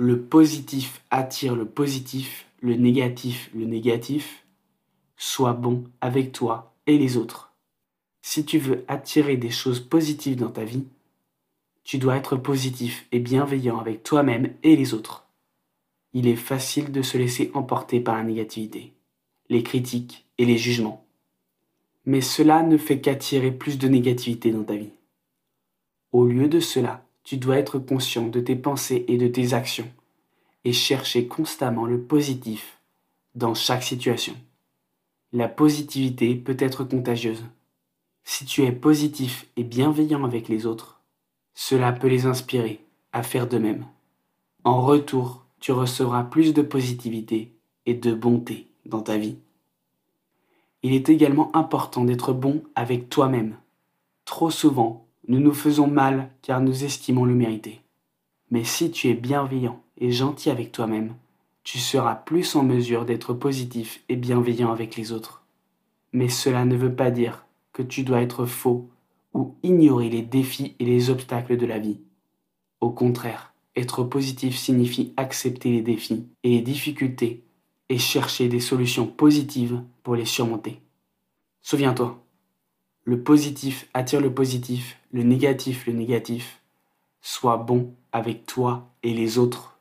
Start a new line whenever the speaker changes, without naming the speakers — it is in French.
Le positif attire le positif, le négatif le négatif. Sois bon avec toi et les autres. Si tu veux attirer des choses positives dans ta vie, tu dois être positif et bienveillant avec toi-même et les autres. Il est facile de se laisser emporter par la négativité, les critiques et les jugements. Mais cela ne fait qu'attirer plus de négativité dans ta vie. Au lieu de cela, tu dois être conscient de tes pensées et de tes actions et chercher constamment le positif dans chaque situation. La positivité peut être contagieuse. Si tu es positif et bienveillant avec les autres, cela peut les inspirer à faire de même. En retour, tu recevras plus de positivité et de bonté dans ta vie. Il est également important d'être bon avec toi-même. Trop souvent, nous nous faisons mal car nous estimons le mériter. Mais si tu es bienveillant et gentil avec toi-même, tu seras plus en mesure d'être positif et bienveillant avec les autres. Mais cela ne veut pas dire que tu dois être faux ou ignorer les défis et les obstacles de la vie. Au contraire, être positif signifie accepter les défis et les difficultés et chercher des solutions positives pour les surmonter. Souviens-toi, le positif attire le positif, le négatif le négatif. Sois bon avec toi et les autres.